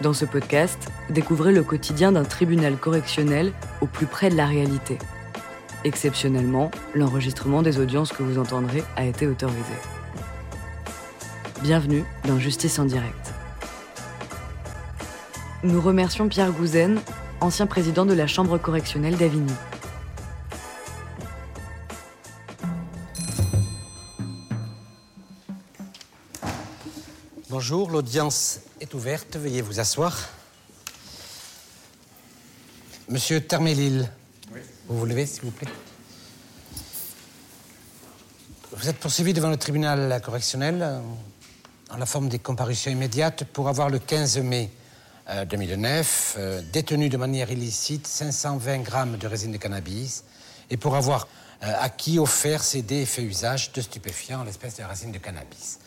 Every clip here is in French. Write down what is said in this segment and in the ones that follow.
Dans ce podcast, découvrez le quotidien d'un tribunal correctionnel au plus près de la réalité. Exceptionnellement, l'enregistrement des audiences que vous entendrez a été autorisé. Bienvenue dans Justice en direct. Nous remercions Pierre Gouzen, ancien président de la Chambre correctionnelle d'Avignon. Bonjour, l'audience est ouverte. Veuillez vous asseoir. Monsieur Termélil, vous vous levez, s'il vous plaît. Vous êtes poursuivi devant le tribunal correctionnel euh, en la forme des comparutions immédiates pour avoir le 15 mai euh, 2009 euh, détenu de manière illicite 520 grammes de résine de cannabis et pour avoir euh, acquis, offert, cédé et fait usage de stupéfiants, l'espèce de résine de cannabis.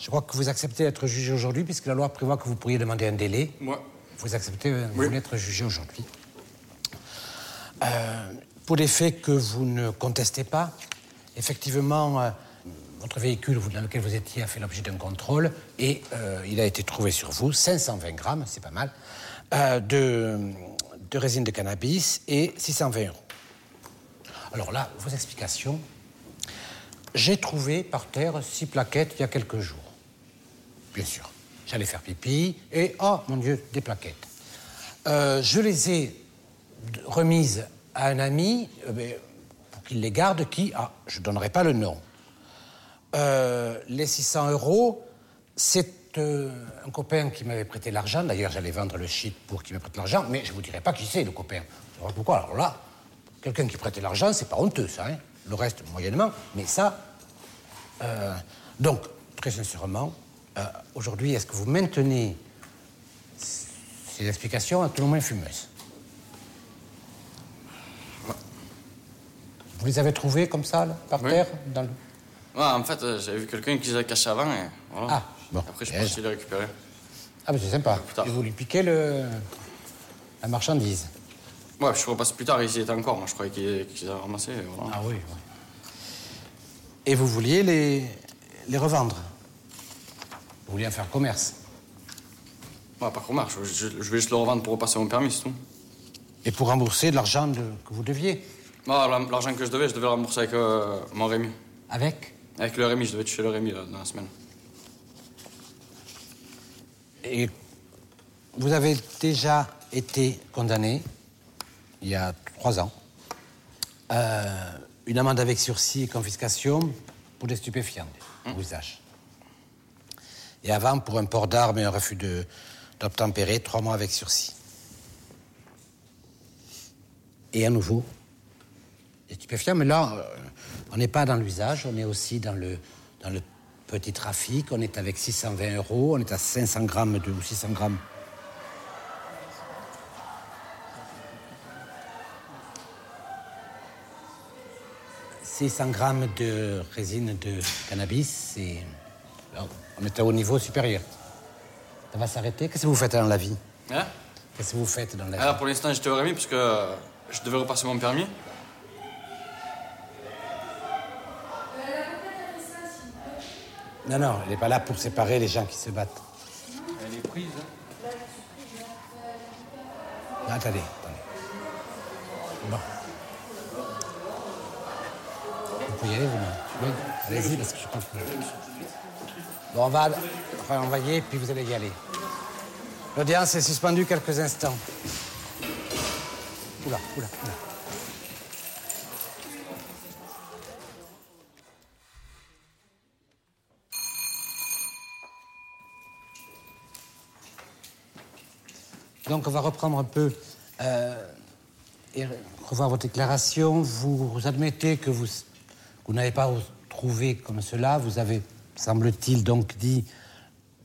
Je crois que vous acceptez d'être jugé aujourd'hui puisque la loi prévoit que vous pourriez demander un délai. Moi. Vous acceptez, euh, vous voulez être jugé aujourd'hui. Euh, pour les faits que vous ne contestez pas, effectivement, euh, votre véhicule dans lequel vous étiez a fait l'objet d'un contrôle et euh, il a été trouvé sur vous 520 grammes, c'est pas mal, euh, de, de résine de cannabis et 620 euros. Alors là, vos explications. J'ai trouvé par terre six plaquettes il y a quelques jours. Bien sûr. J'allais faire pipi et, oh mon Dieu, des plaquettes. Euh, je les ai remises à un ami euh, pour qu'il les garde, qui, ah, je ne donnerai pas le nom. Euh, les 600 euros, c'est un copain qui m'avait prêté l'argent. D'ailleurs, j'allais vendre le shit pour qu'il me prête l'argent, mais je ne vous dirai pas qui c'est, le copain. Pourquoi Alors là, quelqu'un qui prêtait l'argent, c'est pas honteux, ça. hein. Le reste, moyennement. Mais ça, donc, très sincèrement, euh, aujourd'hui, est-ce que vous maintenez ces explications à tout le moins fumeuses Vous les avez trouvées comme ça, là, par Oui. terre dans le... Ouais, en fait, euh, j'avais vu quelqu'un qui les a cachés avant et voilà. Ah, bon. Après, je suis parti les récupérer. Ah, mais c'est sympa. Et vous lui piquez le... la marchandise. Ouais, je suis repassé plus tard, ils y étaient encore. Moi, je croyais qu'ils qu'ils avaient ramassé. Voilà. Ah oui, oui. Et vous vouliez les, les revendre Vous vouliez en faire commerce pas commerce. Je, je- je vais juste le revendre pour repasser mon permis, c'est tout. Et pour rembourser de l'argent de- que vous deviez L'argent que je devais, je devais le rembourser avec euh, mon Rémi. Avec Avec le Rémi, je devais toucher le Rémi là, dans la semaine. Et vous avez déjà été condamné, il y a trois ans, euh, une amende avec sursis et confiscation pour des stupéfiants, des usage. Et avant, pour un port d'armes et un refus d'obtempérer, trois mois avec sursis. Et à nouveau, des stupéfiants, mais là, euh, on n'est pas dans l'usage, on est aussi dans le, dans le petit trafic. On est avec 620 euros, on est à 500 grammes de, ou 600 grammes. « 600 grammes de résine de cannabis, c'est... là, On à haut niveau supérieur. Ça va s'arrêter Qu'est-ce que vous faites dans la vie Hein Qu'est-ce que vous faites dans la vie Alors, pour l'instant, j'étais au Rémi parce que euh, je devais repasser mon permis. Non, non, elle n'est pas là pour séparer les gens qui se battent. Elle est prise. Non, attendez, attendez. Bon. Vous pouvez y aller, vous Oui, allez-y, parce que je pense que... On va enfin, envoyer, puis vous allez y aller. L'audience est suspendue quelques instants. Oula, oula, oula. Donc, on va reprendre un peu euh, et revoir votre déclaration. Vous, vous admettez que vous, vous n'avez pas trouvé comme cela. Vous avez, semble-t-il, donc dit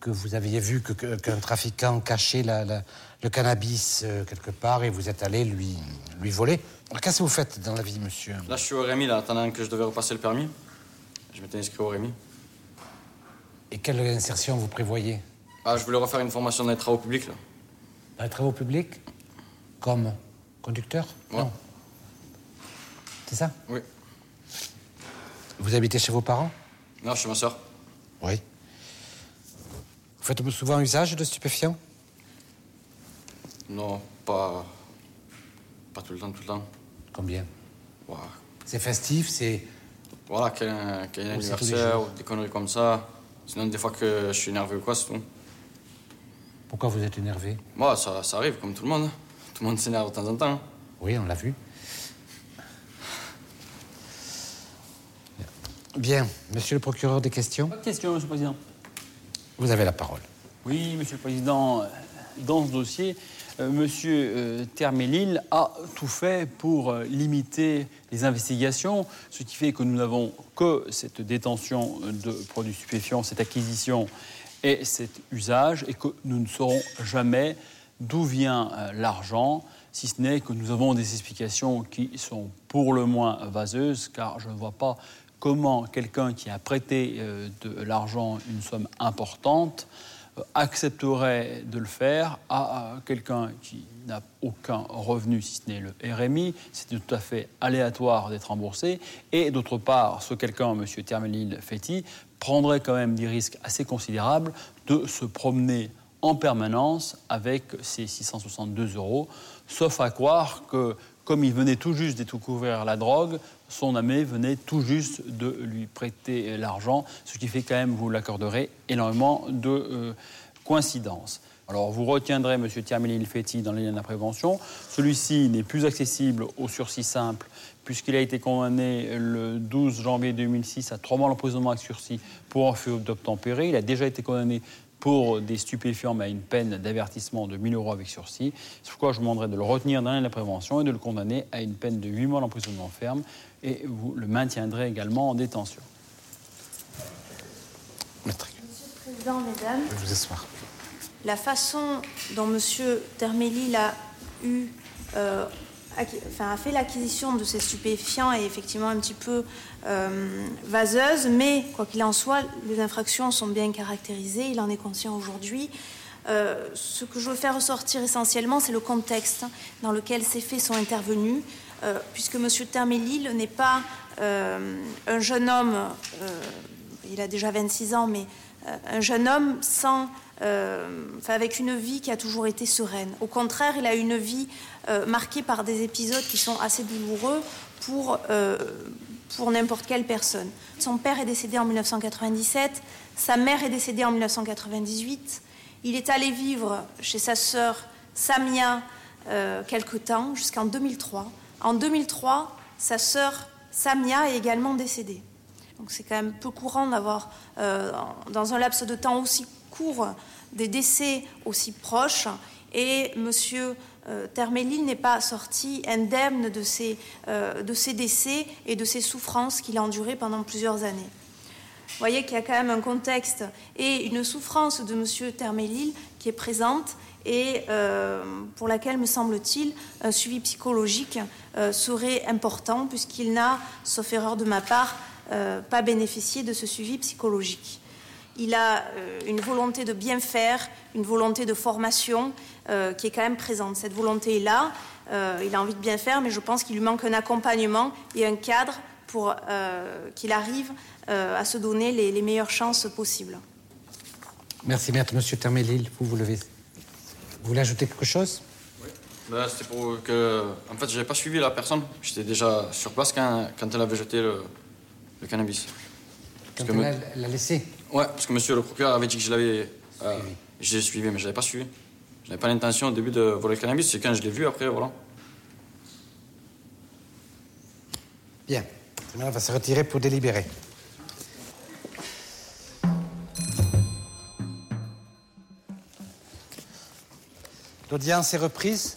que vous aviez vu que- qu'un trafiquant cachait la- la- le cannabis euh, quelque part et vous êtes allé lui, lui voler. Qu'est-ce que vous faites dans la vie, monsieur Là, je suis au Rémi, là, attendant que je devais repasser le permis. Je m'étais inscrit au Rémi. Et quelle insertion vous prévoyez Ah, je voulais refaire une formation dans les travaux publics, là. Dans les travaux publics Comme conducteur Ouais. Non. C'est ça Oui. Vous habitez chez vos parents Non, chez ma soeur. Oui. Vous faites souvent usage de stupéfiants? Non, pas. Pas tout le temps, tout le temps. Combien? C'est festif, c'est. Voilà, qu'il y a un, y a anniversaire ou des conneries comme ça. Sinon, des fois que je suis nerveux ou quoi, c'est tout. Pourquoi vous êtes énervé? Moi, ça, ça arrive comme tout le monde. Tout le monde s'énerve de temps en temps. Oui, on l'a vu. Bien. Monsieur le procureur, des questions? Pas de question, Monsieur le Président. Vous avez la parole. Oui, Monsieur le Président, euh, dans ce dossier, euh, Monsieur euh, Termelil a tout fait pour euh, limiter les investigations, ce qui fait que nous n'avons que cette détention de produits stupéfiants, cette acquisition et cet usage, et que nous ne saurons jamais d'où vient l'argent, si ce n'est que nous avons des explications qui sont pour le moins vaseuses, car je ne vois pas comment quelqu'un qui a prêté euh, de l'argent, une somme importante, euh, accepterait de le faire à, quelqu'un qui n'a aucun revenu, si ce n'est le RMI. C'est tout à fait aléatoire d'être remboursé. Et d'autre part, ce quelqu'un, M. Termelil Fetti, prendrait quand même des risques assez considérables de se promener en permanence avec ces 662 euros, sauf à croire que, comme il venait tout juste de découvrir la drogue, son ami venait tout juste de lui prêter l'argent, ce qui fait quand même, vous l'accorderez, énormément de euh, coïncidences. Alors vous retiendrez M. Termelil Fetti dans les liens de la prévention. Celui-ci n'est plus accessible au sursis simple puisqu'il a été condamné le 12 janvier 2006 à trois mois d'emprisonnement avec sursis pour un feu d'obtempérer. Il a déjà été condamné pour des stupéfiants, mais à une peine d'avertissement de 1000 euros avec sursis. C'est pourquoi je vous demanderai de le retenir dans la prévention et de le condamner à une peine de 8 mois d'emprisonnement ferme. Et vous le maintiendrez également en détention. Maître, Président, mesdames, je vous asseoir. la façon dont M. Termelil a eu, euh, enfin, a fait l'acquisition de ces stupéfiants est effectivement un petit peu euh, vaseuse, mais quoi qu'il en soit, les infractions sont bien caractérisées, il en est conscient aujourd'hui. Euh, ce que je veux faire ressortir essentiellement, c'est le contexte dans lequel ces faits sont intervenus, euh, puisque M. Termelil n'est pas un jeune homme, il a déjà 26 ans, mais un jeune homme sans, avec une vie qui a toujours été sereine. Au contraire, il a une vie marquée par des épisodes qui sont assez douloureux pour, euh, pour n'importe quelle personne. Son père est décédé en 1997, sa mère est décédée en 1998. Il est allé vivre chez sa sœur Samia euh, quelque temps, jusqu'en 2003. En 2003, sa sœur Samia est également décédée. Donc c'est quand même peu courant d'avoir, euh, dans un laps de temps aussi court, des décès aussi proches. Et Monsieur euh, n'est pas sorti indemne euh, de ces décès et de ces souffrances qu'il a endurées pendant plusieurs années. Vous voyez qu'il y a quand même un contexte et une souffrance de M. Termelil qui est présente et euh, pour laquelle, me semble-t-il, un suivi psychologique euh, serait important puisqu'il n'a, sauf erreur de ma part, pas bénéficié de ce suivi psychologique. Il a euh, une volonté de bien faire, une volonté de formation euh, qui est quand même présente. Cette volonté est là, euh, il a envie de bien faire, mais je pense qu'il lui manque un accompagnement et un cadre pour euh, qu'il arrive euh, à se donner les, les meilleures chances possibles. Merci, maître. Monsieur Termelil, vous vous levez. Vous voulez ajouter quelque chose? Ben, C'était pour que. En fait, j'avais pas suivi la personne. J'étais déjà sur place quand, quand elle avait jeté le, le cannabis. Quand que elle me- l'a laissé? Ouais, parce que monsieur le procureur avait dit que je l'avais. Euh, j'ai suivi, mais je l'avais pas suivi. Je n'avais pas l'intention au début de voler le cannabis, c'est quand je l'ai vu après, voilà. Bien. Le tribunal va se retirer pour délibérer. L'audience est reprise.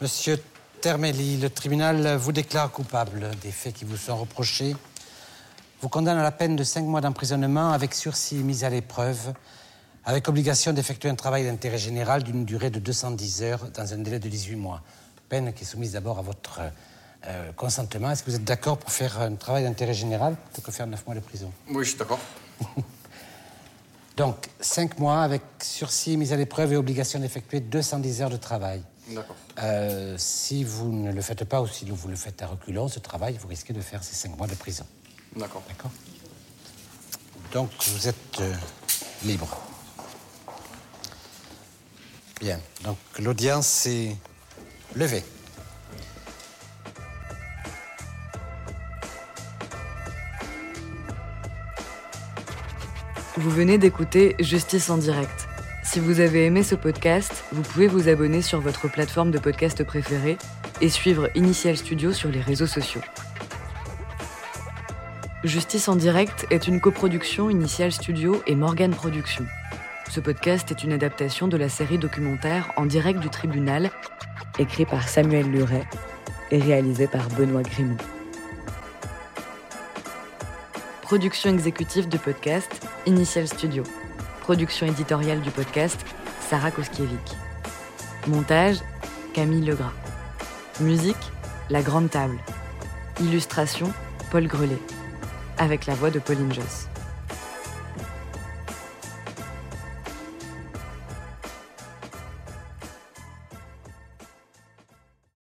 Monsieur Termelli, le tribunal vous déclare coupable des faits qui vous sont reprochés. Vous condamne à la peine de cinq mois d'emprisonnement avec sursis mis à l'épreuve, avec obligation d'effectuer un travail d'intérêt général d'une durée de 210 heures dans un délai de 18 mois. Peine qui est soumise d'abord à votre euh, consentement. Est-ce que vous êtes d'accord pour faire un travail d'intérêt général plutôt que faire neuf mois de prison? Oui, je suis d'accord. Donc, cinq mois avec sursis mis à l'épreuve et obligation d'effectuer 210 heures de travail. D'accord. Euh, si vous ne le faites pas ou si vous le faites à reculons, ce travail, vous risquez de faire ces cinq mois de prison. D'accord. D'accord Donc, vous êtes euh, libre. Bien, donc l'audience est levée. Vous venez d'écouter Justice en direct. Si vous avez aimé ce podcast, vous pouvez vous abonner sur votre plateforme de podcast préférée et suivre Initial Studio sur les réseaux sociaux. Justice en direct est une coproduction Initial Studio et Morgan Productions. Ce podcast est une adaptation de la série documentaire En direct du tribunal, écrit par Samuel Luret et réalisé par Benoît Grimaud. Production exécutive du podcast, Initial Studio. Production éditoriale du podcast, Sarah Koskiewicz. Montage, Camille Legras. Musique, La Grande Table. Illustration, Paul Grelet. Avec la voix de Pauline Joss.